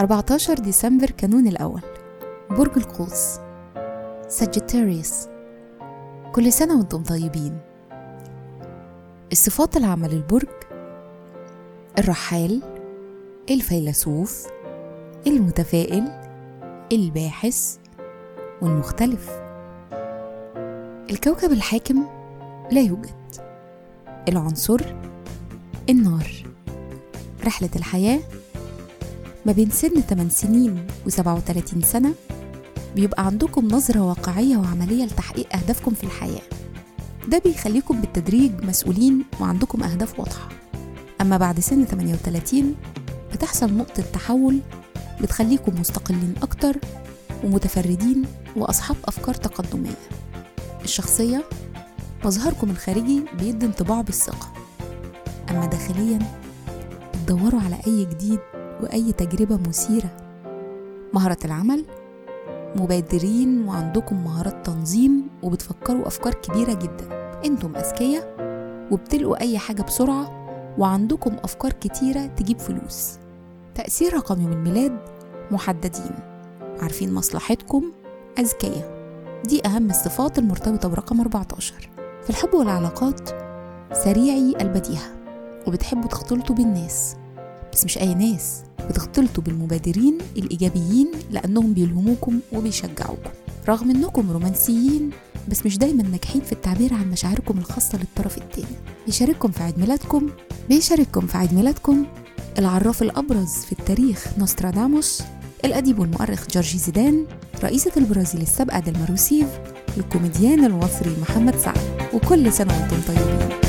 14 ديسمبر كانون الأول. برج القوس. ساجيتاريوس كل سنة وأنتم طيبين. الصفات العامة للبرج الرحال. الفيلسوف. المتفائل. الباحث. والمختلف. الكوكب الحاكم لا يوجد. العنصر النار. رحلة الحياة ما بين سن 8 سنين و37 سنة بيبقى عندكم نظرة واقعية وعملية لتحقيق أهدافكم في الحياة. ده بيخليكم بالتدريج مسؤولين وعندكم أهداف واضحة. أما بعد سن 38 بتحصل نقطة تحول بتخليكم مستقلين أكتر ومتفردين وأصحاب أفكار تقدمية. الشخصية مظهركم الخارجي بيدي انطباع بالثقة. أما داخليا بتدوروا على أي جديد وأي تجربة مثيرة. مهارة العمل مبادرين وعندكم مهارات تنظيم وبتفكروا أفكار كبيرة جدا. أنتم أذكياء وبتلقوا أي حاجة بسرعة وعندكم أفكار كتيرة تجيب فلوس. تأثير رقم يوم الميلاد محددين. عارفين مصلحتكم أذكياء. دي أهم الصفات المرتبطة برقم 14 في الحب والعلاقات سريعي البديهة وبتحبوا تختلطوا بالناس. بس مش أي ناس بتختلطوا بالمبادرين الإيجابيين لأنهم بيلهموكم وبيشجعوكم. رغم إنكم رومانسيين بس مش دايما ناجحين في التعبير عن مشاعركم الخاصة للطرف التاني. بيشارككم في عيد ميلادكم بيشارككم في عيد ميلادكم. العراف الأبرز في التاريخ نوستراداموس الأديب والمؤرخ جورجي زيدان رئيسة البرازيل السابقة دلما روسيف الكوميديان المصري محمد سعد وكل سنة وأنتم طيبين.